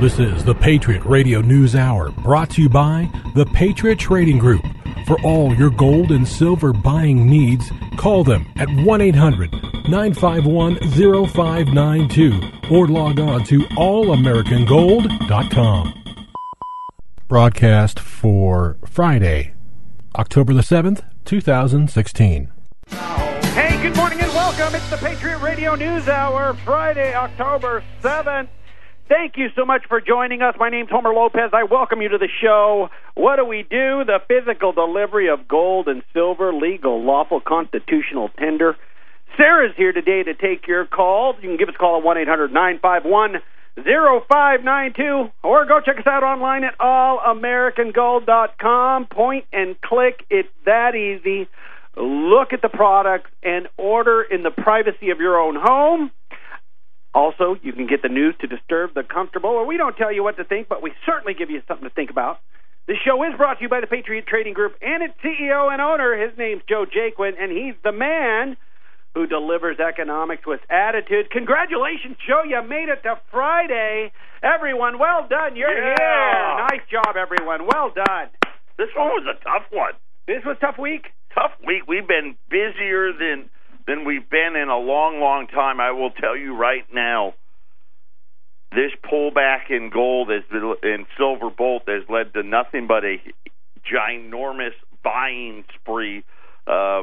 This is the Patriot Radio News Hour, brought to you by the Patriot Trading Group. For all your gold and silver buying needs, call them at 1 800 951 0592 or log on to allamericangold.com. Broadcast for Friday, October the 7th, 2016. Hey, good morning and welcome. It's the Patriot Radio News Hour, Friday, October 7th. Thank you so much for joining us. My name's Homer Lopez. I welcome you to the show. What do we do? The physical delivery of gold and silver, legal, lawful, constitutional tender. Sarah's here today to take your calls. You can give us a call at 1 800 951 0592 or go check us out online at allamericangold.com. Point and click. It's that easy. Look at the products and order in the privacy of your own home. Also, you can get the news to disturb the comfortable, or we don't tell you what to think, but we certainly give you something to think about. This show is brought to you by the Patriot Trading Group and its CEO and owner. His name's Joe Jaquin, and he's the man who delivers economics with attitude. Congratulations, Joe. You made it to Friday. Everyone, well done. You're Yeah. here. Nice job, everyone. Well done. This one was a tough one. This was a tough week. Tough week. We've been busier than than we've been in a long, long time. I will tell you right now. This pullback in gold has and silver bolt has led to nothing but a ginormous buying spree. Uh,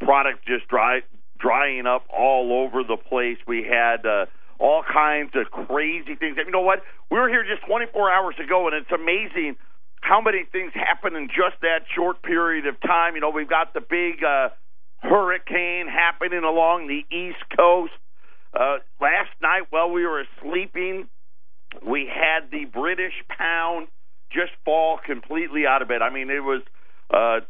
product just dry, drying up all over the place. We had uh, all kinds of crazy things. You know what? We were here just 24 hours ago, and it's amazing how many things happen in just that short period of time. You know, we've got the big uh, hurricane happening along the East Coast. Uh, last night, while we were sleeping, we had the British pound just fall completely out of it. I mean, it was uh,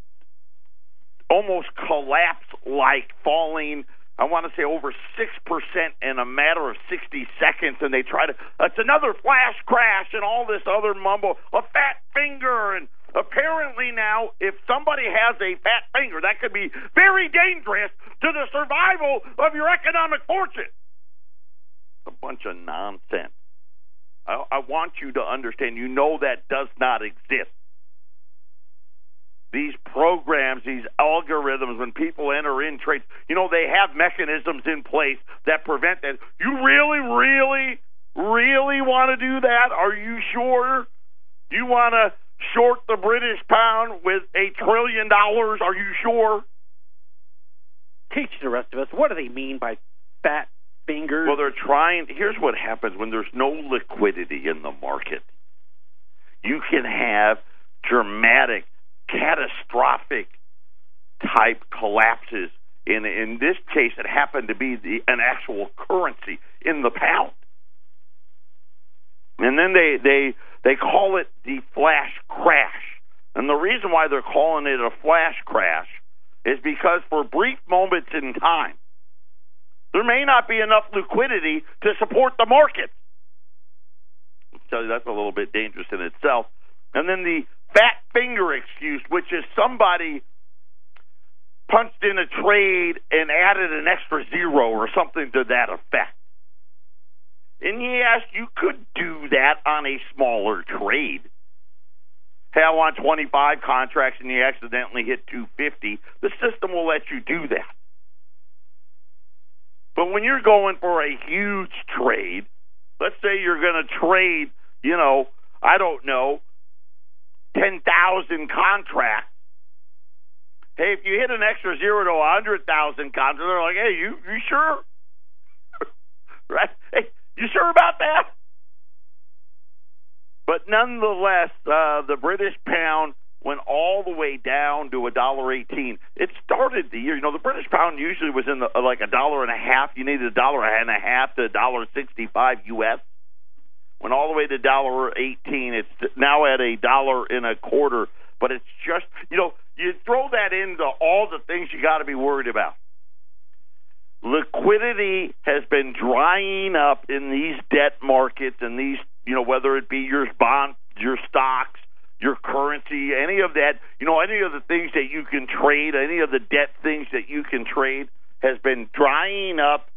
almost collapse like falling. I want to say over six percent in a matter of sixty seconds, and they try to. It's another flash crash and all this other mumble. A fat finger, and apparently now, if somebody has a fat finger, that could be very dangerous to the survival of your economic fortune. A bunch of nonsense. I, I want you to understand. You know that does not exist these programs, these algorithms, when people enter in trades, you know, they have mechanisms in place that prevent that. You really, really, really want to do that? Are you sure? You want to short the British pound with a trillion dollars? Are you sure? Teach the rest of us. What do they mean by fat fingers? Well, they're trying. Here's what happens when there's no liquidity in the market. You can have dramatic catastrophic type collapses. In in this case, it happened to be the, an actual currency in the pound, and then they they they call it the flash crash. And the reason why they're calling it a flash crash is because for brief moments in time, there may not be enough liquidity to support the market. I'll tell you that's a little bit dangerous in itself. And then the fat finger excuse, which is somebody punched in a trade and added an extra zero or something to that effect. And yes, you could do that on a smaller trade. Hey, I want 25 contracts and you accidentally hit 250. The system will let you do that. But when you're going for a huge trade, let's say you're going to trade, you know, I don't know, 10,000 contracts. Hey, if you hit an extra zero to a 100,000 contracts, they're like, hey, you, you sure? right? Hey, you sure about that? But nonetheless, uh, the British pound went all the way down to a dollar eighteen. It started the year. You know, the British pound usually was in the, like a dollar and a half. You needed a dollar and a half to a dollar sixty-five U.S. Went all the way to dollar eighteen. It's now at a dollar and a quarter. But it's just you know you throw that into all the things you got to be worried about. Liquidity has been drying up in these debt markets and these you know whether it be your bond, your stocks, your currency, any of that, you know, any of the things that you can trade, any of the debt things that you can trade has been drying up,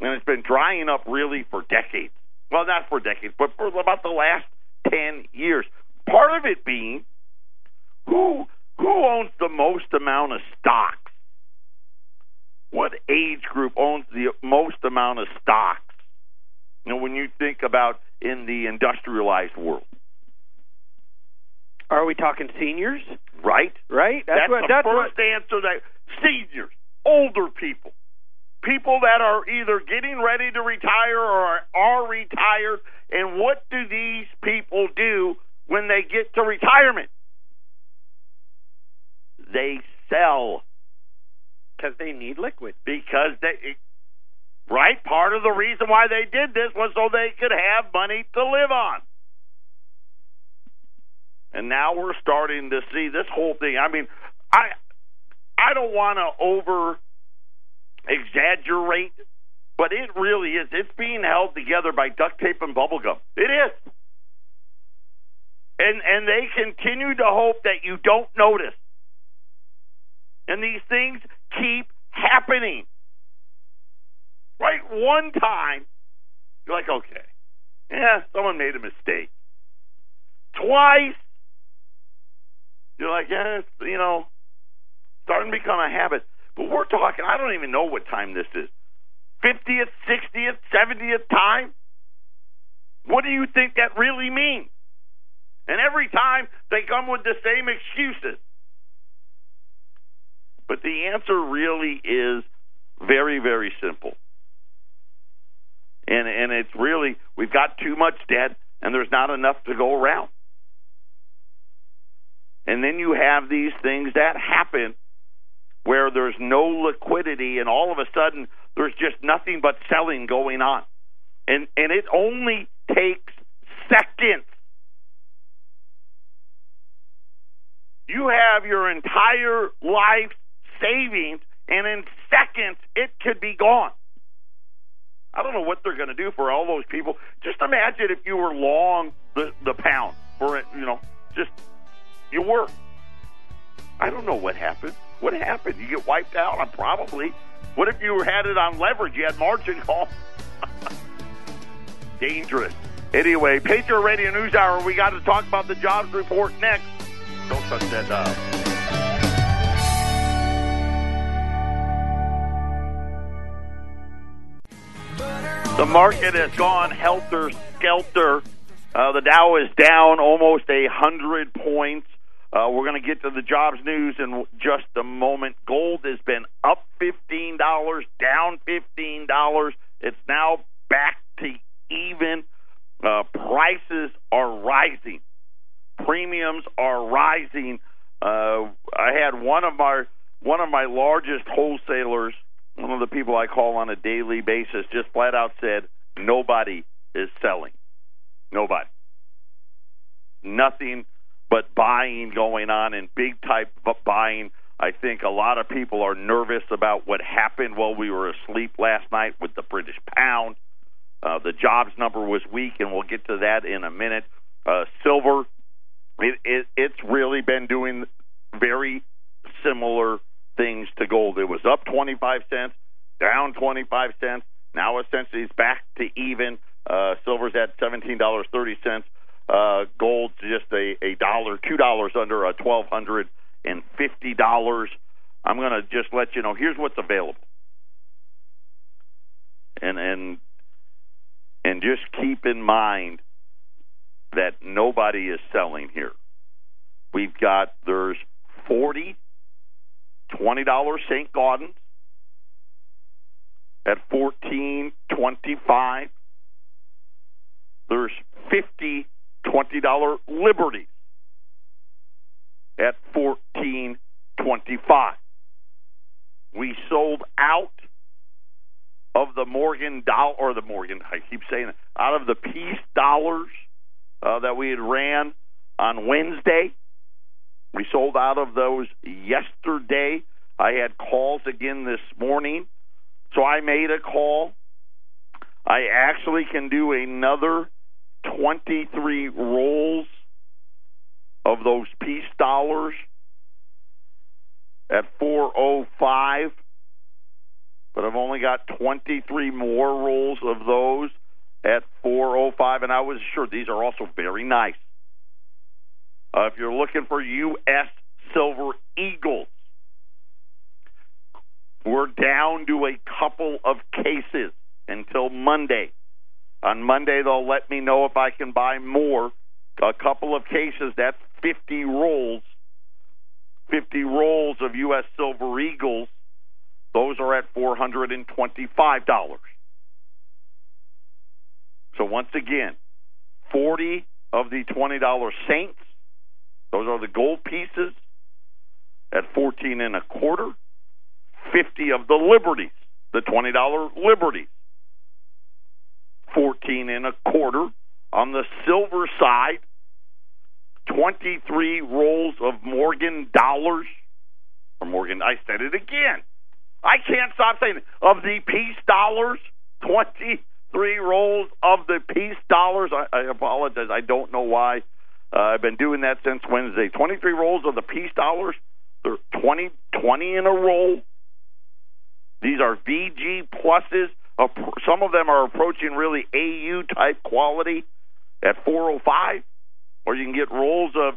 and it's been drying up really for decades. Well, not for decades, but for about the last ten years. Part of it being who who owns the most amount of stocks? What age group owns the most amount of stocks? You know, when you think about in the industrialized world, Are we talking seniors? right? Right. That's, what. the That's first what. answer. That seniors, older people, people that are either getting ready to retire or are retired. And what do these people do when they get to retirement? They sell Because they need liquid. because they. Right, part of the reason why they did this was so they could have money to live on. And now we're starting to see this whole thing. I mean, I I don't want to over exaggerate, but it really is. It's being held together by duct tape and bubble gum. It is. And and they continue to hope that you don't notice. And these things keep happening. Right? One time, you're like, okay, yeah, someone made a mistake. Twice, you're like, yeah, you know, starting to become a habit. But we're talking, I don't even know what time this is 50th, 60th, 70th time? What do you think that really means? And every time they come with the same excuses. But the answer really is very, very simple. And and it's really we've got too much debt and there's not enough to go around. And then you have these things that happen where there's no liquidity and all of a sudden there's just nothing but selling going on. And and it only takes seconds. You have your entire life savings and in seconds it could be gone. I don't know what they're going to do for all those people. Just imagine if you were long the the pound for it, you know, just you were. I don't know what happened. What happened? You get wiped out? I'm probably. What if you had it on leverage? You had margin call. Dangerous. Anyway, Patriot Radio News Hour. We got to talk about the jobs report next. Don't touch that dial. The market has gone helter skelter. Uh, the Dow is down almost a hundred points. Uh, we're going to get to the jobs news in just a moment. Gold has been up fifteen dollars, down fifteen dollars. It's now back to even. Uh, prices are rising. Premiums are rising. Uh, I had one of my one of my largest wholesalers, one of the people I call on a daily basis, just flat out said, "Nobody is selling. Nobody. Nothing but buying going on and big type buying. I think a lot of people are nervous about what happened while we were asleep last night with the British pound. Uh, the jobs number was weak, and we'll get to that in a minute. Uh, silver, it, it, it's really been doing very similar things to gold. It was up 25 cents, down 25 cents. Now essentially it's back to even. Uh, silver's at $17.30. Uh, gold's just a, a dollar, two dollars under a twelve hundred and fifty dollars. I'm going to just let you know. Here's what's available, and and and just keep in mind that nobody is selling here. We've got there's forty twenty dollars St. Gaudens at fourteen twenty five. There's fifty twenty dollar liberties at fourteen twenty five. We sold out of the Morgan dollar or the Morgan. I keep saying it out of the peace dollars uh, that we had ran on Wednesday. We sold out of those yesterday. I had calls again this morning, so I made a call. I actually can do another 23 rolls of those peace dollars at 405 but I've only got 23 more rolls of those at 405 and I was assured these are also very nice. Uh, if you're looking for US Silver Eagles, we're down to a couple of cases until Monday. On Monday, they'll let me know if I can buy more. A couple of cases, that's 50 rolls. 50 rolls of U.S. Silver Eagles. Those are at $425. So once again, 40 of the $20 Saints. Those are the gold pieces at 14 and a quarter. 50 of the Liberties, the $20 Liberties. 14 and a quarter. On the silver side, 23 rolls of Morgan dollars. Or Morgan, I said it again. I can't stop saying it. Of the peace dollars, 23 rolls of the peace dollars. I, I apologize. I don't know why. Uh, I've been doing that since Wednesday. 23 rolls of the peace dollars. They're 20, 20 in a roll. These are VG pluses. Some of them are approaching really AU type quality at 405. Or you can get rolls of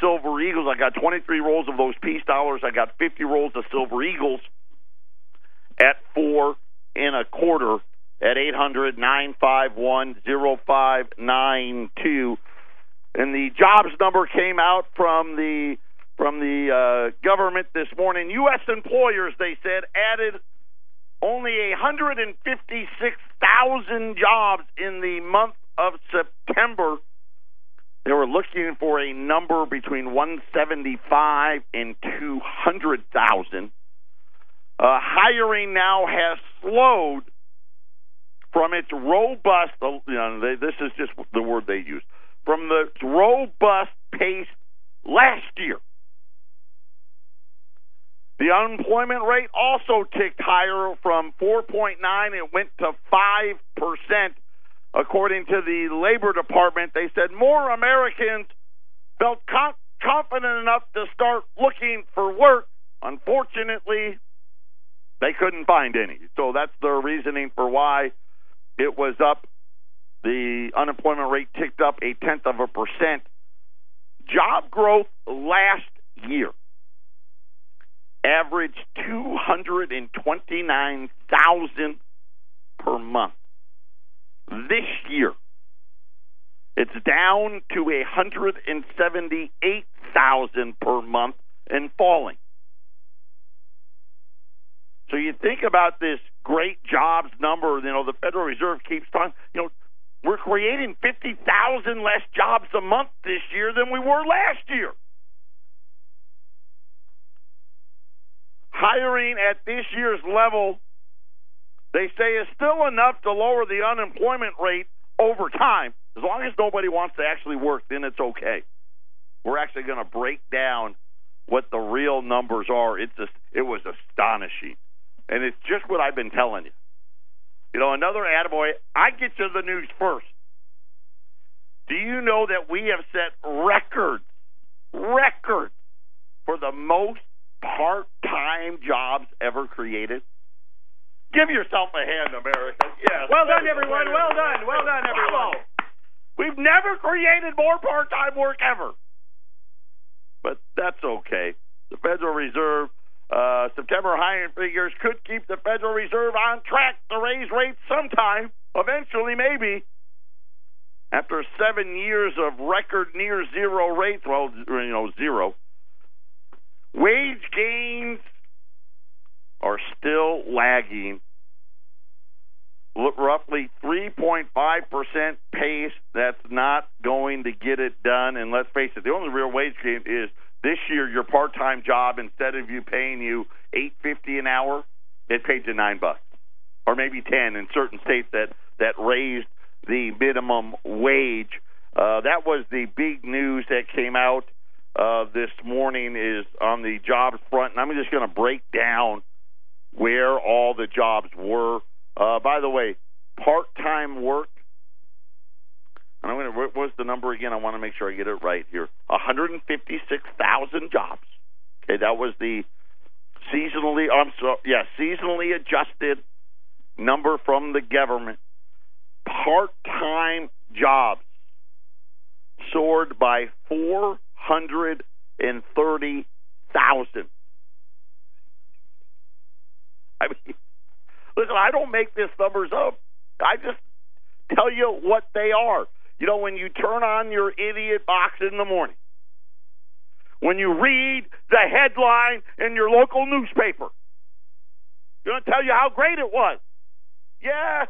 silver eagles. I got 23 rolls of those peace dollars. I got 50 rolls of silver eagles at four and a quarter at 800 951 0592. And the jobs number came out from the from the uh, government this morning. U.S. employers, they said, added only 156,000 jobs in the month of September. They were looking for a number between 175 and 200,000. Uh, hiring now has slowed from its robust, you know, they, this is just the word they use, from the robust pace last year. The unemployment rate also ticked higher from 4.9, it went to 5%. According to the Labor Department, they said more Americans felt confident enough to start looking for work. Unfortunately, they couldn't find any. So that's their reasoning for why it was up. The unemployment rate ticked up a tenth of a percent. Job growth last year averaged 229,000 per month. This year, it's down to 178,000 per month and falling. So you think about this great jobs number, you know, the Federal Reserve keeps talking, you know, we're creating 50,000 less jobs a month this year than we were last year. hiring at this year's level, they say, is still enough to lower the unemployment rate over time. As long as nobody wants to actually work, then it's okay. We're actually going to break down what the real numbers are. It's just, it was astonishing, and it's just what I've been telling you. You know, another attaboy. I get to the news first. Do you know that we have set records, records for the most part-time jobs ever created? Give yourself a hand, America. Yes. Well done, everyone. Well done. Well done, everyone. We've never created more part-time work ever. But that's okay. The Federal Reserve uh, September hiring figures could keep the Federal Reserve on track to raise rates sometime, eventually, maybe. After seven years of record near zero rates, well, you know, zero, Wage gains are still lagging roughly 3.5% pace. That's not going to get it done. And let's face it, the only real wage gain is this year your part-time job instead of you paying you 8.50 an hour, it paid you 9 bucks or maybe 10 in certain states that that raised the minimum wage. Uh, that was the big news that came out uh, this morning is on the jobs front, and I'm just going to break down where all the jobs were. Uh, by the way, part-time work. And I'm going to. What was the number again? I want to make sure I get it right here. 156,000 jobs. Okay, that was the seasonally. Oh, I'm sorry. Yeah, seasonally adjusted number from the government. part time jobs soared by 430,000. I mean, listen, I don't make these numbers up. I just tell you what they are. You know, when you turn on your idiot box in the morning, when you read the headline in your local newspaper, it's going to tell you how great it was. Yeah,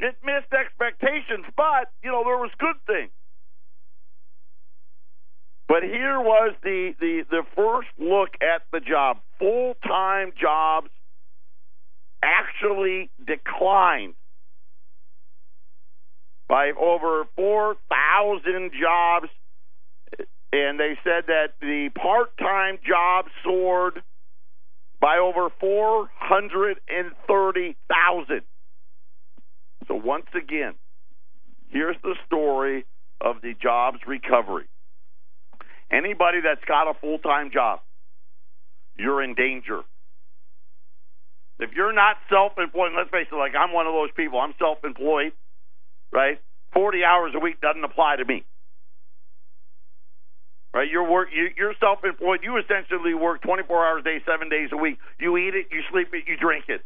it missed expectations, but, you know, there was good things. But here was the, the, the first look at the job. Full time jobs actually declined by over 4,000 jobs. And they said that the part time jobs soared by over 430,000. So, once again, here's the story of the jobs recovery. Anybody that's got a full time job, you're in danger. If you're not self employed, let's face it, like I'm one of those people, I'm self employed, right? 40 hours a week doesn't apply to me. Right? You're work you, you're self employed. You essentially work 24 hours a day, 7 days a week. You eat it, you sleep it, you drink it.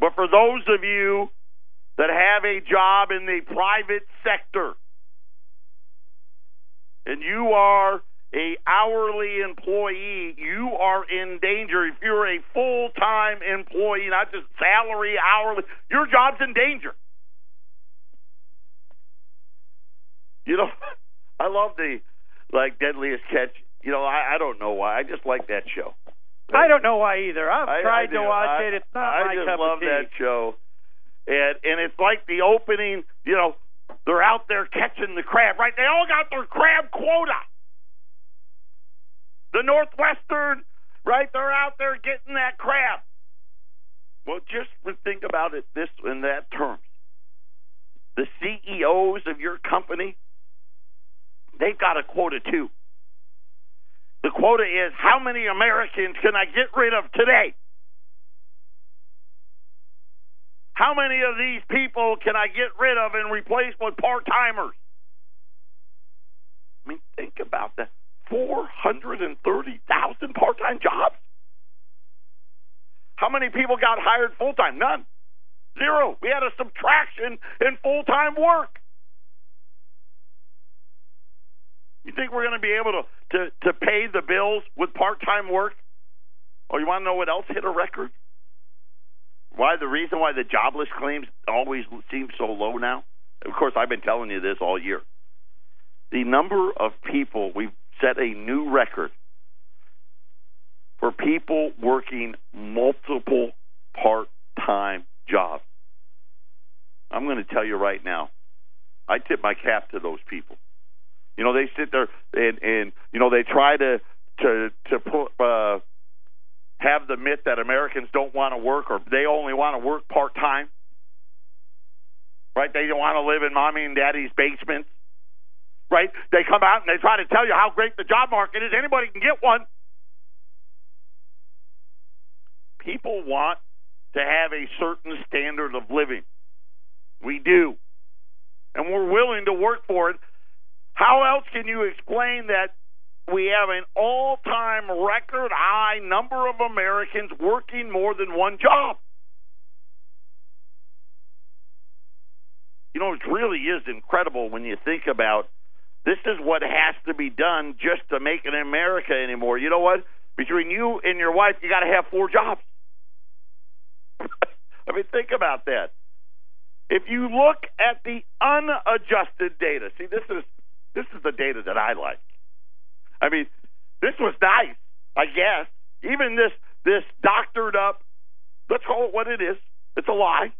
But for those of you that have a job in the private sector and you are a hourly employee, you are in danger. If you're a full time employee, not just salary, hourly, your job's in danger. You know, I love the like Deadliest Catch. You know, I, I don't know why. I just like that show. I don't know why either. I've I, tried I to watch I, it. It's not I my just cup love of tea. that show, and and it's like the opening. You know, they're out there catching the crab. Right? They all got their crab quota. The Northwestern, right? They're out there getting that crap. Well, just think about it this in that terms. The CEOs of your company, they've got a quota too. The quota is how many Americans can I get rid of today? How many of these people can I get rid of and replace with part timers? I mean, think about that. 430,000 part time jobs? How many people got hired full time? None. Zero. We had a subtraction in full time work. You think we're going to be able to, to, to pay the bills with part time work? Oh, you want to know what else hit a record? Why the reason why the jobless claims always seem so low now? Of course, I've been telling you this all year. The number of people we've set a new record for people working multiple part time jobs. I'm going to tell you right now, I tip my cap to those people. You know, they sit there and, and you know they try to to to put, uh, have the myth that Americans don't want to work or they only want to work part time. Right? They don't want to live in mommy and daddy's basements. Right? They come out and they try to tell you how great the job market is. Anybody can get one. People want to have a certain standard of living. We do. And we're willing to work for it. How else can you explain that we have an all time record high number of Americans working more than one job? You know, it really is incredible when you think about this is what has to be done just to make it in America anymore. You know what? Between you and your wife, you got to have four jobs. I mean, think about that. If you look at the unadjusted data, see, this is this is the data that I like. I mean, this was nice, I guess. Even this this doctored up, let's call it what it is. It's a lie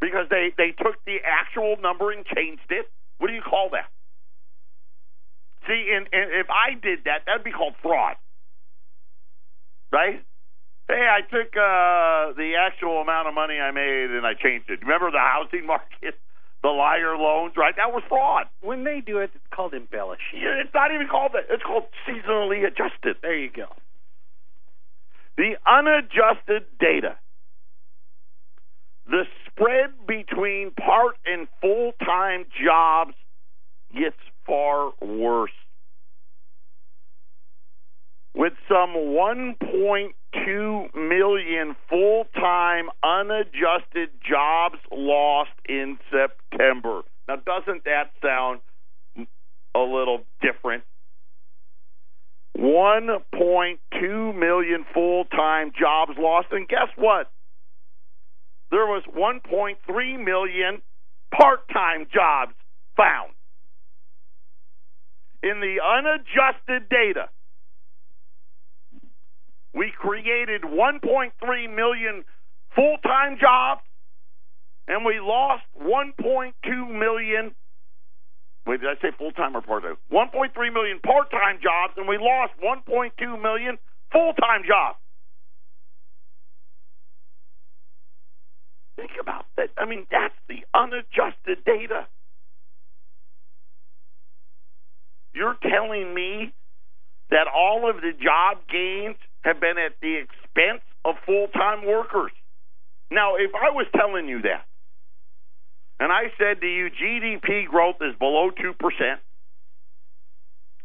because they they took the actual number and changed it. What do you call that? See, and, and if I did that, that'd be called fraud, right? Hey, I took uh, the actual amount of money I made and I changed it. Remember the housing market, the liar loans, right? That was fraud. When they do it, it's called embellishing. Yeah, It's not even called that. It's called seasonally adjusted. There you go. The unadjusted data. The spread between part and full time jobs gets far worse. With some 1.2 million full time unadjusted jobs lost in September. Now, doesn't that sound a little different? 1.2 million full time jobs lost. And guess what? There was 1.3 million part time jobs found. In the unadjusted data, we created 1.3 million full time jobs and we lost 1.2 million Wait, did I say full time or part time? 1.3 million part time jobs, and we lost 1.2 million full time jobs. Think about that. I mean, that's the unadjusted data. You're telling me that all of the job gains have been at the expense of full time workers. Now, if I was telling you that, and I said to you, GDP growth is below 2%.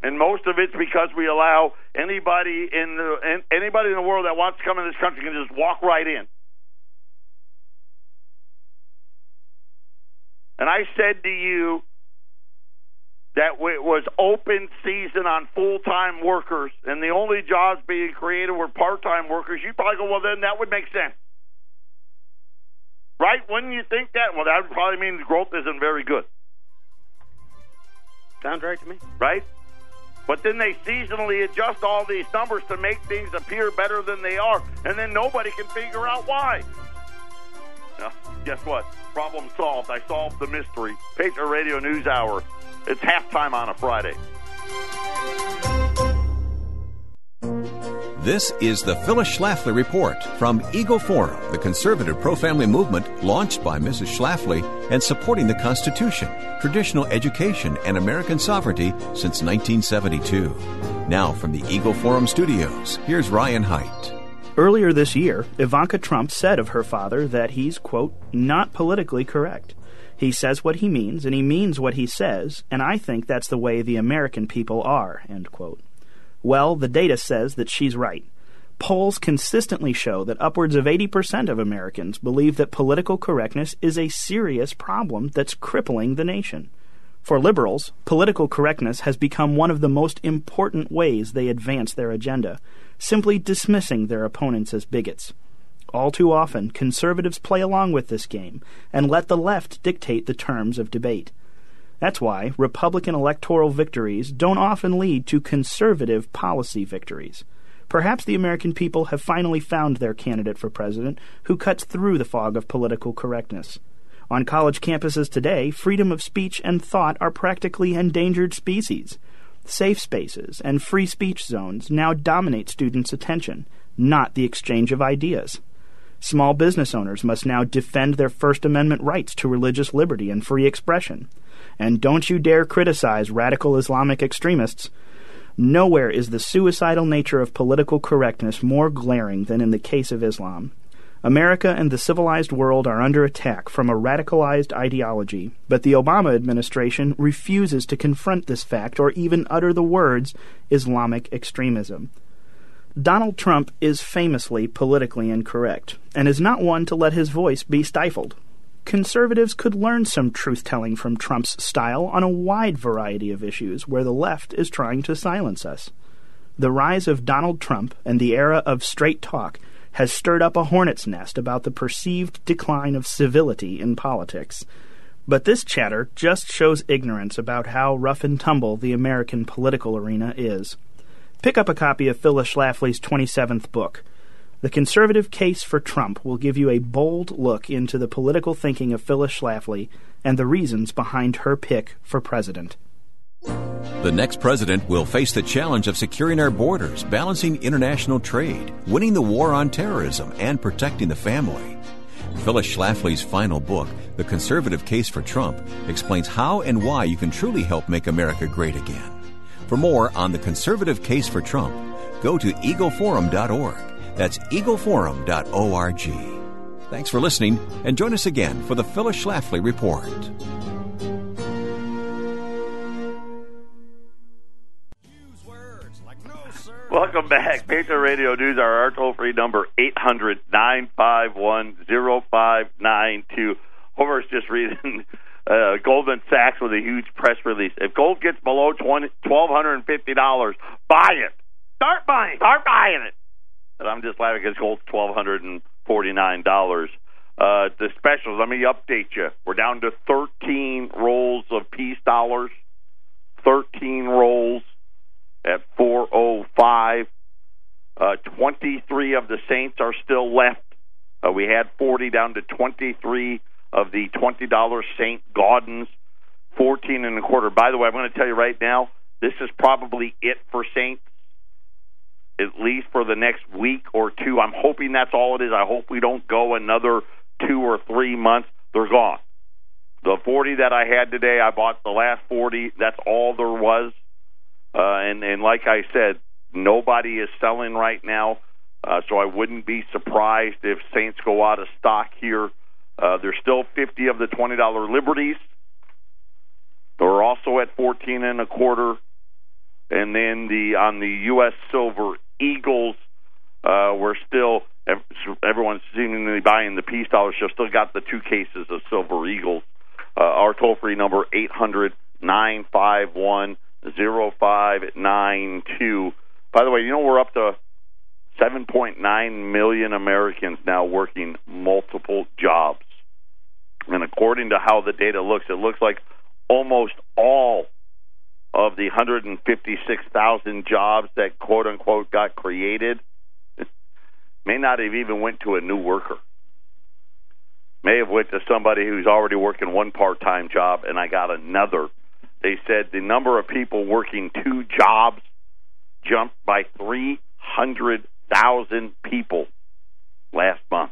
And most of it's because we allow anybody in the anybody in the world that wants to come in this country can just walk right in. And I said to you that it was open season on full time workers, and the only jobs being created were part time workers. You probably go, well, then that would make sense. Right? Wouldn't you think that? Well, that would probably mean growth isn't very good. Sounds right to me. Right? But then they seasonally adjust all these numbers to make things appear better than they are, and then nobody can figure out why. Now, guess what? Problem solved. I solved the mystery. Patriot Radio News Hour. It's halftime on a Friday. This is the Phyllis Schlafly Report from Eagle Forum, the conservative pro family movement launched by Mrs. Schlafly and supporting the Constitution, traditional education, and American sovereignty since 1972. Now, from the Eagle Forum studios, here's Ryan Haidt. Earlier this year, Ivanka Trump said of her father that he's, quote, not politically correct. He says what he means, and he means what he says, and I think that's the way the American people are, end quote. Well, the data says that she's right. Polls consistently show that upwards of 80% of Americans believe that political correctness is a serious problem that's crippling the nation. For liberals, political correctness has become one of the most important ways they advance their agenda, simply dismissing their opponents as bigots. All too often, conservatives play along with this game and let the left dictate the terms of debate. That's why Republican electoral victories don't often lead to conservative policy victories. Perhaps the American people have finally found their candidate for president who cuts through the fog of political correctness. On college campuses today, freedom of speech and thought are practically endangered species. Safe spaces and free speech zones now dominate students' attention, not the exchange of ideas. Small business owners must now defend their First Amendment rights to religious liberty and free expression. And don't you dare criticize radical Islamic extremists. Nowhere is the suicidal nature of political correctness more glaring than in the case of Islam. America and the civilized world are under attack from a radicalized ideology, but the Obama administration refuses to confront this fact or even utter the words Islamic extremism. Donald Trump is famously politically incorrect, and is not one to let his voice be stifled conservatives could learn some truth telling from Trump's style on a wide variety of issues where the left is trying to silence us. The rise of Donald Trump and the era of straight talk has stirred up a hornet's nest about the perceived decline of civility in politics. But this chatter just shows ignorance about how rough and tumble the American political arena is. Pick up a copy of Phyllis Schlafly's 27th book. The conservative case for Trump will give you a bold look into the political thinking of Phyllis Schlafly and the reasons behind her pick for president. The next president will face the challenge of securing our borders, balancing international trade, winning the war on terrorism, and protecting the family. Phyllis Schlafly's final book, The Conservative Case for Trump, explains how and why you can truly help make America great again. For more on the conservative case for Trump, go to eagleforum.org. That's eagleforum.org. Thanks for listening, and join us again for the Phyllis Schlafly Report. Welcome back. Patriot Radio News, our, our toll free number, 800 951 0592. Homer's just reading uh, Goldman Sachs with a huge press release. If gold gets below $1,250, buy it. Start buying. Start buying it. And I'm just laughing because gold's $1,249. Uh, the specials, let me update you. We're down to 13 rolls of peace dollars. 13 rolls at 405. Uh, 23 of the Saints are still left. Uh, we had 40 down to 23 of the $20 St. Gaudens, 14 and a quarter. By the way, I'm going to tell you right now, this is probably it for Saints, at least for the next week or two. I'm hoping that's all it is. I hope we don't go another two or three months. They're gone. The 40 that I had today, I bought the last 40. That's all there was. Uh, and and like I said, nobody is selling right now, uh, so I wouldn't be surprised if Saints go out of stock here. Uh, there's still 50 of the $20 Liberties. They're also at 14 and a quarter, and then the on the U.S. Silver Eagles, uh, we're still everyone's seemingly buying the peace dollars. You've still got the two cases of Silver Eagles. Uh, our toll free number eight hundred nine five one zero five nine two. By the way, you know we're up to 7.9 million Americans now working multiple jobs. And according to how the data looks, it looks like almost all of the 156,000 jobs that quote unquote got created may not have even went to a new worker. May have went to somebody who's already working one part-time job and I got another they said the number of people working two jobs jumped by 300,000 people last month.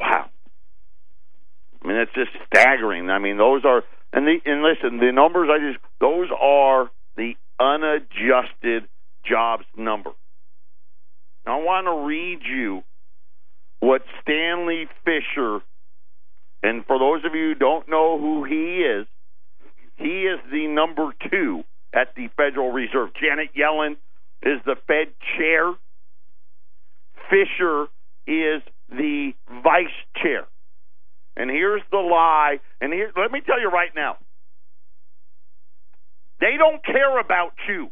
Wow. I mean, it's just staggering. I mean, those are, and, the, and listen, the numbers I just, those are the unadjusted jobs number. Now, I want to read you what Stanley Fischer, and for those of you who don't know who he is, he is the number two at the Federal Reserve. Janet Yellen is the Fed chair. Fischer is the vice chair. And here's the lie. And here, let me tell you right now they don't care about you.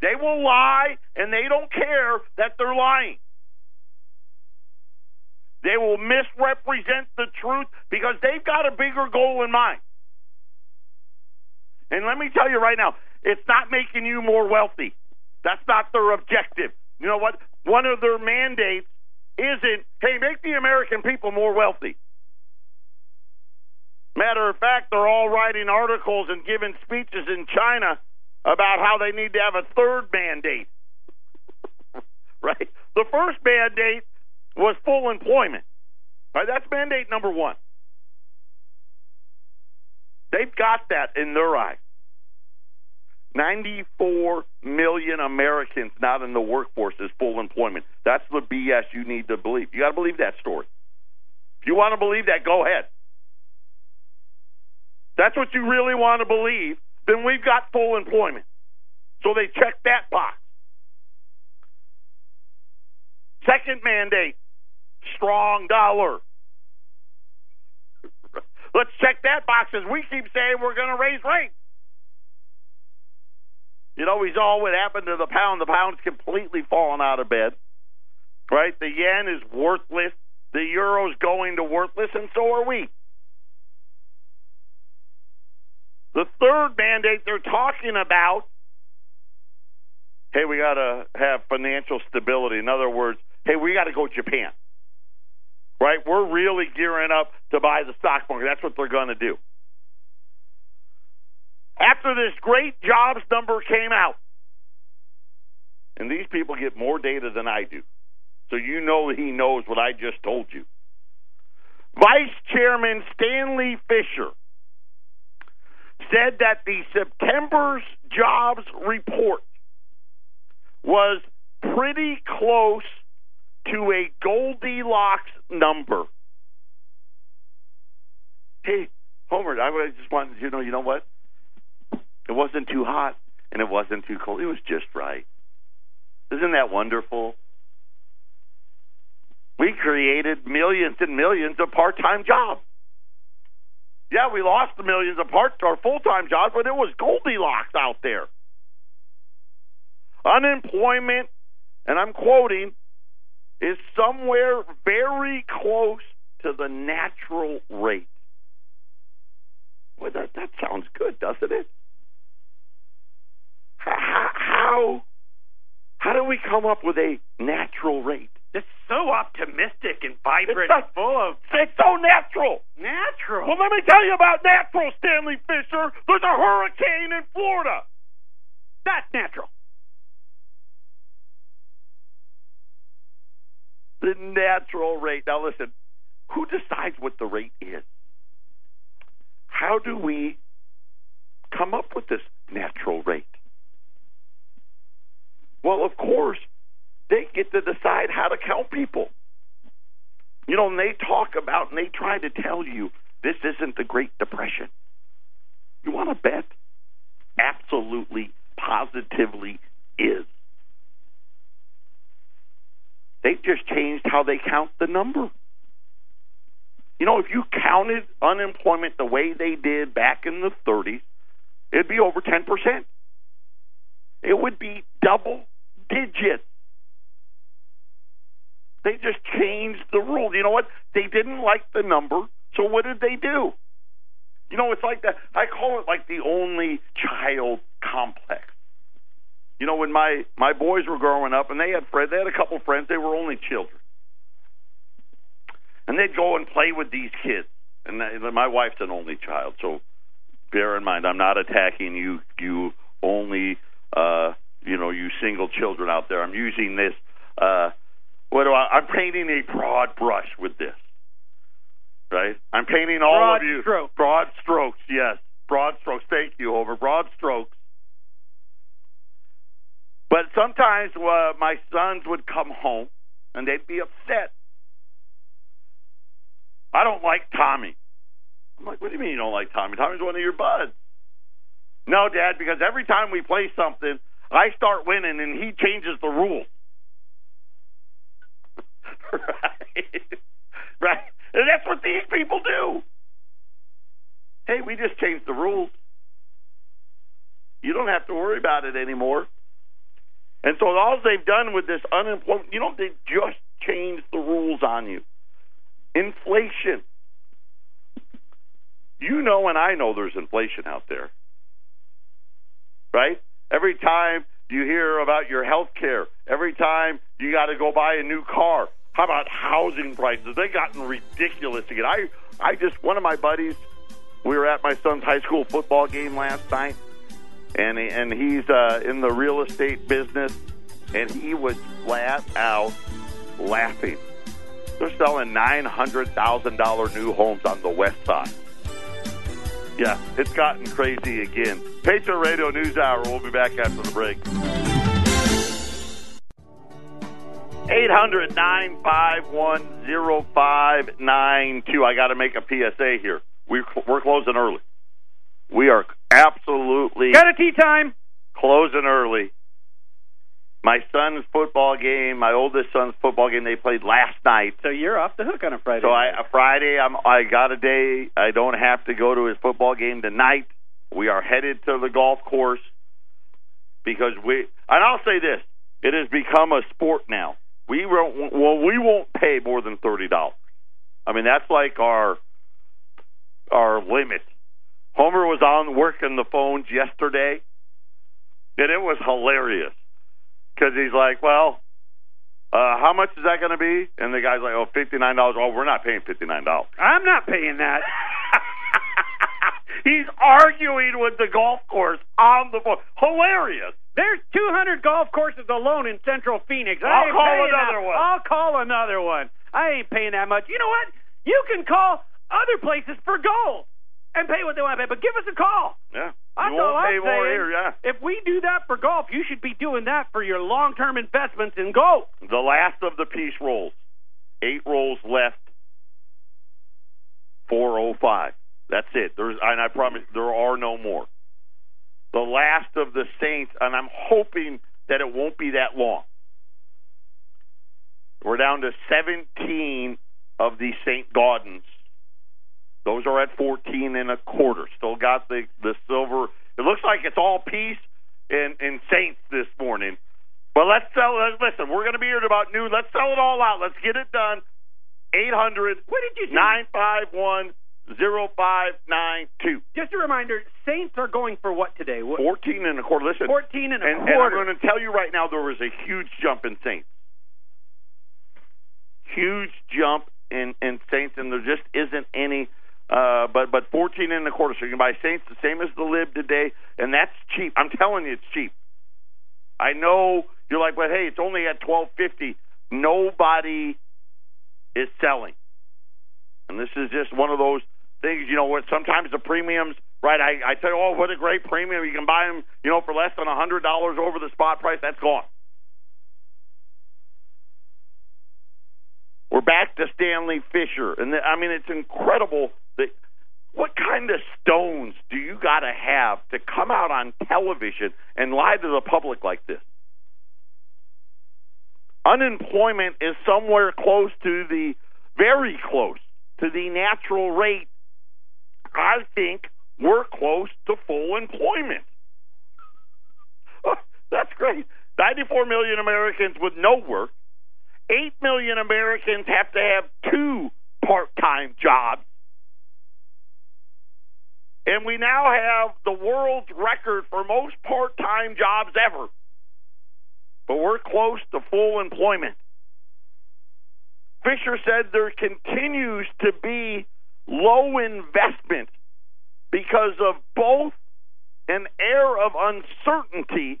They will lie, and they don't care that they're lying. They will misrepresent the truth because they've got a bigger goal in mind. And let me tell you right now, it's not making you more wealthy. That's not their objective. You know what? One of their mandates isn't, hey, make the American people more wealthy. Matter of fact, they're all writing articles and giving speeches in China about how they need to have a third mandate. right? The first mandate was full employment. Right? That's mandate number one. They've got that in their eyes. 94 million Americans not in the workforce is full employment. That's the BS you need to believe. You got to believe that story. If you want to believe that, go ahead. That's what you really want to believe, then we've got full employment. So they check that box. Second mandate, strong dollar. Let's check that box as we keep saying we're going to raise rates. You know, we saw what happened to the pound. The pound's completely fallen out of bed. Right? The yen is worthless. The euro's going to worthless, and so are we. The third mandate they're talking about hey, we got to have financial stability. In other words, hey, we got to go Japan. Right? We're really gearing up to buy the stock market. That's what they're going to do. After this great jobs number came out, and these people get more data than I do, so you know he knows what I just told you. Vice Chairman Stanley Fischer said that the September's jobs report was pretty close to a Goldilocks number. Hey, Homer, I just wanted you to know, you know what? It wasn't too hot and it wasn't too cold. It was just right. Isn't that wonderful? We created millions and millions of part-time jobs. Yeah, we lost the millions of part or full-time jobs, but it was Goldilocks out there. Unemployment, and I'm quoting, is somewhere very close to the natural rate. Well, that, that sounds good, doesn't it? How, how how do we come up with a natural rate? It's so optimistic and vibrant, It's not- full of It's so natural. natural. Well, let me tell you about natural, Stanley Fischer. There's a hurricane in Florida. That's natural. The natural rate. Now, listen, who decides what the rate is? How do we come up with this natural rate? Well, of course, they get to decide how to count people. You know, and they talk about and they try to tell you this isn't the Great Depression. You want to bet? Absolutely, positively is. They've just changed how they count the number. You know, if you counted unemployment the way they did back in the 30s, it'd be over 10%. It would be double digits. They just changed the rule. You know what? They didn't like the number, so what did they do? You know, it's like that. I call it like the only child complex. You know, when my my boys were growing up, and they had friends, they had a couple friends. They were only children, and they'd go and play with these kids. And that- my wife's an only child, so bear in mind, I'm not attacking you. You only, uh, you know, you single children out there. I'm using this. Uh, what do I? I'm painting a broad brush with this. Right? I'm painting all Broad of you strokes. broad strokes. Yes, broad strokes. Thank you, over broad strokes. But sometimes uh, my sons would come home and they'd be upset. I don't like Tommy. I'm like, what do you mean you don't like Tommy? Tommy's one of your buds. No, Dad, because every time we play something, I start winning and he changes the rules. right? Right? And that's what these people do. Hey, we just changed the rules. You don't have to worry about it anymore. And so all they've done with this unemployment, you know, they just changed the rules on you. Inflation. You know, and I know there's inflation out there. Right? Every time you hear about your health care, every time you got to go buy a new car. How about housing prices? They've gotten ridiculous again. I, I just, one of my buddies, we were at my son's high school football game last night, and and he's uh, in the real estate business, and he was flat out laughing. They're selling nine hundred thousand dollar new homes on the west side. Yeah, it's gotten crazy again. Patriot Radio News Hour. We'll be back after the break. 800 951 0592. I got to make a PSA here. We're, we're closing early. We are absolutely Got a tea time. closing early. My son's football game, my oldest son's football game, they played last night. So you're off the hook on a Friday. So I night. a Friday, I'm I got a day. I don't have to go to his football game tonight. We are headed to the golf course because we. And I'll say this: it has become a sport now. We won't. Well, we won't pay more than thirty dollars. I mean, that's like our our limit. Homer was on working the phones yesterday, and it was hilarious because he's like, "Well, uh, how much is that going to be?" And the guy's like, "Oh, fifty nine dollars." Oh, we're not paying fifty nine dollars. I'm not paying that. He's arguing with the golf course on the phone. Hilarious. There's 200 golf courses alone in Central Phoenix. I I'll call another that. one. I'll call another one. I ain't paying that much. You know what? You can call other places for gold. And pay what they want to pay. But give us a call. Yeah. That's all I'm saying. here, yeah. If we do that for golf, you should be doing that for your long-term investments in golf. The last of the peace rolls. Eight rolls left. Four oh five. That's it. There's and I promise there are no more. The last of the Saints, and I'm hoping that it won't be that long. We're down to 17 of the St. Gaudens. Those are at 14 and a quarter. Still got the the silver. It looks like it's all peace in in Saints this morning. But let's sell. Listen, we're going to be here at about noon. Let's sell it all out. Let's get it done. 800 What did you say? 951 0592. Just a reminder, Saints are going for what today? What, 14 and a quarter. Listen, 14 and a and, and I'm going to tell you right now, there was a huge jump in Saints. Huge jump in in Saints, and there just isn't any. Uh, but but 14 and a quarter, so you can buy Saints the same as the Lib today, and that's cheap. I'm telling you, it's cheap. I know you're like, but hey, it's only at 12.50. Nobody is selling, and this is just one of those things. You know what? Sometimes the premiums, right? I, I tell you, oh, what a great premium! You can buy them, you know, for less than a hundred dollars over the spot price. That's gone. We're back to Stanley Fischer, and the, I mean, it's incredible that what kind of stones do you got to have to come out on television and lie to the public like this? Unemployment is somewhere close to the very close to the natural rate. I think we're close to full employment. Oh, that's great. 94 million Americans with no work. 8 million Americans have to have two part time jobs. And we now have the world's record for most part time jobs ever. But we're close to full employment. Fischer said there continues to be low investment because of both an air of uncertainty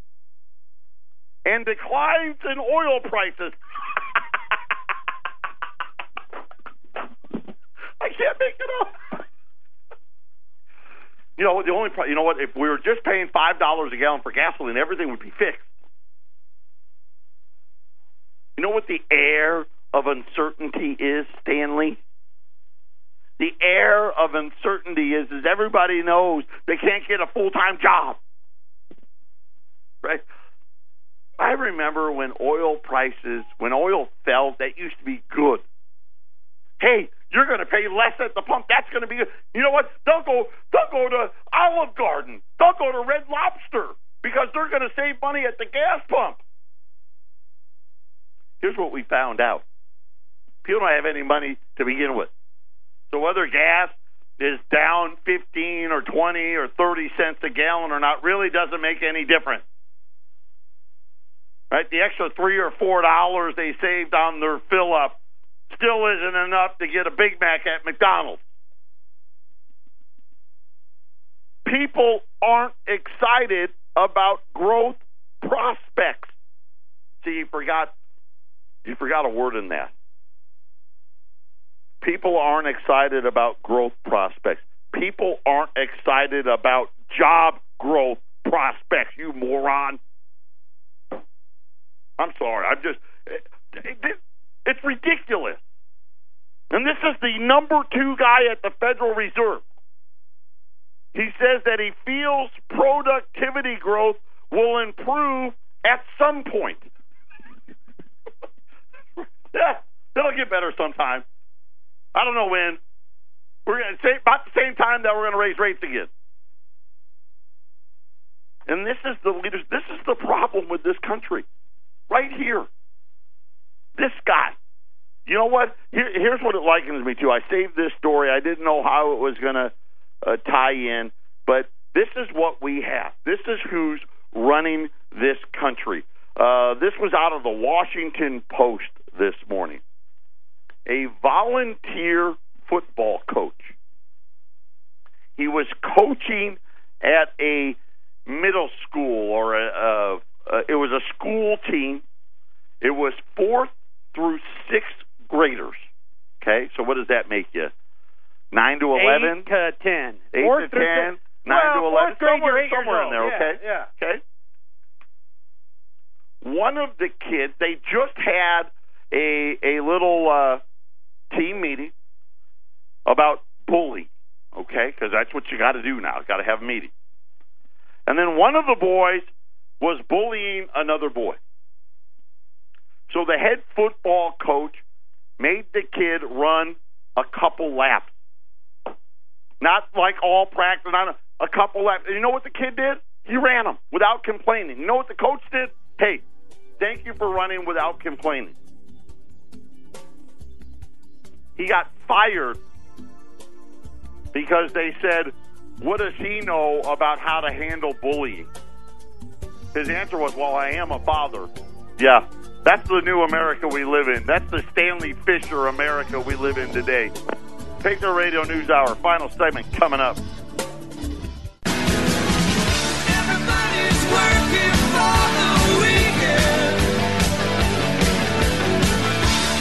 and declines in oil prices. I can't make it up. You know the only pro- you know what if we were just paying five dollars a gallon for gasoline, everything would be fixed. You know what the air of uncertainty is, Stanley? The air of uncertainty is is everybody knows they can't get a full time job. Right? I remember when oil prices, when oil fell, that used to be good. Hey, you're going to pay less at the pump. That's going to be. You know what? They'll go. They'll go to Olive Garden. They'll go to Red Lobster because they're going to save money at the gas pump. Here's what we found out: people don't have any money to begin with. So whether gas is down 15 or 20 or 30 cents a gallon or not really doesn't make any difference. Right? The extra three or four dollars they saved on their fill up still isn't enough to get a Big Mac at McDonald's. People aren't excited about growth prospects. See, you forgot you forgot a word in that. People aren't excited about growth prospects. People aren't excited about job growth prospects, you moron. I'm sorry. I'm just. Eh, eh, It's ridiculous. And this is the number two guy at the Federal Reserve. He says that he feels productivity growth will improve at some point. yeah, it'll get better sometime. I don't know when. We're going to say about the same time that we're going to raise rates again. And this is the leaders. This is the problem with this country, right here. This guy. You know what? Here, here's what it likens me to. I saved this story. I didn't know how it was going to uh, tie in, but this is what we have. This is who's running this country. Uh, this was out of the Washington Post this morning. A volunteer football coach. He was coaching at a middle school or a, a, a it was a school team. It was fourth through sixth graders. Okay, so what does that make you? Nine to eleven. Eight to ten. Eight Fourth to ten. six- Nine well, to eleven. Somewhere somewhere in there. Yeah, Okay. Yeah. Okay. One of the kids, they just had a a little uh, team meeting about bullying. Okay, because that's what you got to do now. You got to have a meeting. And then one of the boys was bullying another boy. So the head football coach made the kid run a couple laps. Not like all practice, not a, a couple laps. And you know what the kid did? He ran them without complaining. You know what the coach did? Hey, thank you for running without complaining. He got fired because they said, What does he know about how to handle bullying? His answer was, Well, I am a father. Yeah, that's the new America we live in. That's the Stanley Fischer America we live in today. Patriot Radio News Hour, final segment coming up. Everybody's working for the weekend.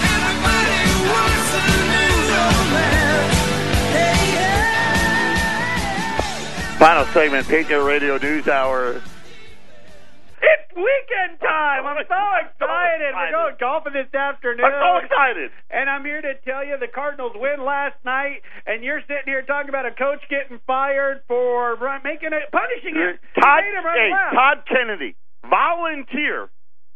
Everybody wants a new romance. Hey, yeah. Final segment, Patriot Radio News Hour. It's weekend time. I'm so excited. We're going golfing this afternoon. I'm so excited. And I'm here to tell you the Cardinals win last night, and you're sitting here talking about a coach getting fired for making it punishing him. Todd, him run hey, left. Todd Kennedy, volunteer,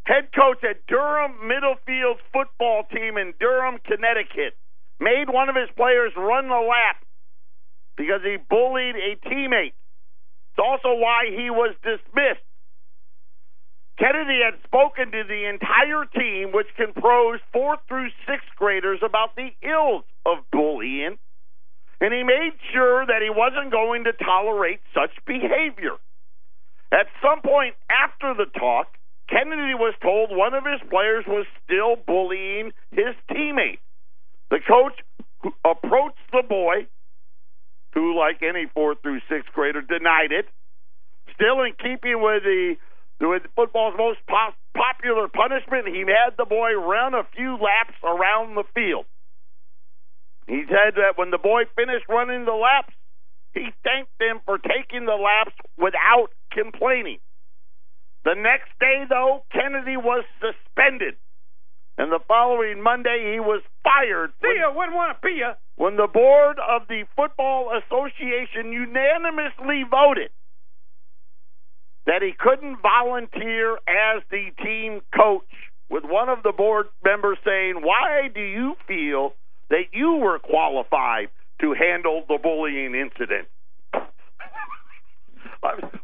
head coach at Durham Middlefield football team in Durham, Connecticut, made one of his players run the lap because he bullied a teammate. It's also why he was dismissed. Kennedy had spoken to the entire team, which composed fourth through sixth graders, about the ills of bullying, and he made sure that he wasn't going to tolerate such behavior. At some point after the talk, Kennedy was told one of his players was still bullying his teammate. The coach approached the boy, who, like any fourth through sixth grader, denied it. Still in keeping with the with football's most pop- popular punishment, he had the boy run a few laps around the field. He said that when the boy finished running the laps, he thanked them for taking the laps without complaining. The next day, though, Kennedy was suspended. And the following Monday, he was fired See ya, wouldn't want to be ya. when the board of the Football Association unanimously voted that he couldn't volunteer as the team coach, with one of the board members saying, Why do you feel that you were qualified to handle the bullying incident?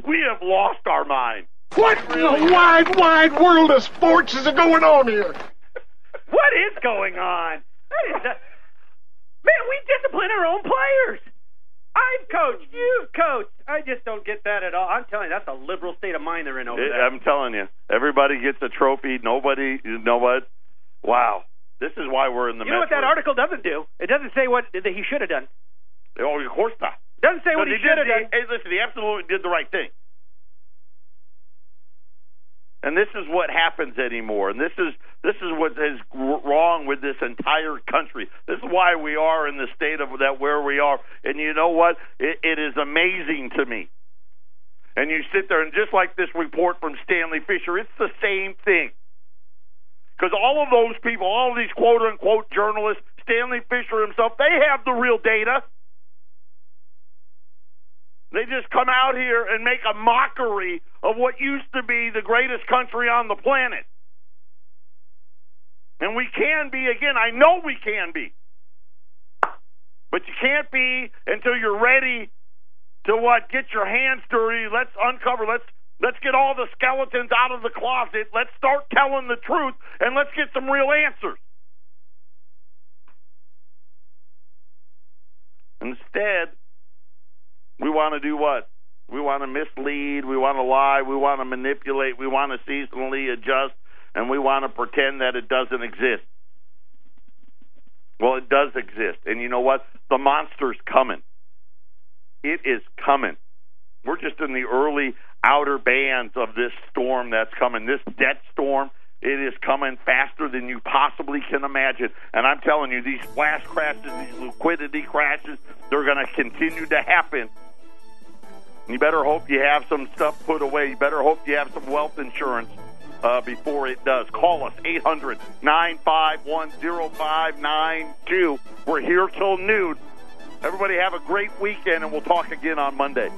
we have lost our mind. What in the wide, wide world of sports is going on here? What is going on? That is a... Man, we discipline our own players. I've coached, you've coached. I just don't get that at all. I'm telling you, that's a liberal state of mind they're in over It- there. I'm telling you, everybody gets a trophy. Nobody, you know what? Wow. This is why we're in the you know what that article doesn't do? It doesn't say what that he should have done. Oh, of course not. It doesn't say what he should have done. Hey, listen, he absolutely did the right thing. And this is what happens anymore. And this is this is what is wrong with this entire country. This is why we are in the state of that where we are. And you know what? It, it is amazing to me. And you sit there and just like this report from Stanley Fischer, it's the same thing. Because all of those people, all of these quote unquote journalists, Stanley Fischer himself, they have the real data. They just come out here and make a mockery of what used to be the greatest country on the planet. And we can be again. I know we can be. But you can't be until you're ready to what? Get your hands dirty. Let's uncover. Let's let's get all the skeletons out of the closet. Let's start telling the truth and let's get some real answers. Instead, we want to do what? We want to mislead. We want to lie. We want to manipulate. We want to seasonally adjust. And we want to pretend that it doesn't exist. Well, it does exist. And you know what? The monster's coming. It is coming. We're just in the early outer bands of this storm that's coming. This debt storm, It is coming faster than you possibly can imagine. And I'm telling you, these flash crashes, these liquidity crashes, they're going to continue to happen. You better hope you have some stuff put away. You better hope you have some wealth insurance uh, before it does. Call us, 800 951 0592. We're here till noon. Everybody have a great weekend, and we'll talk again on Monday.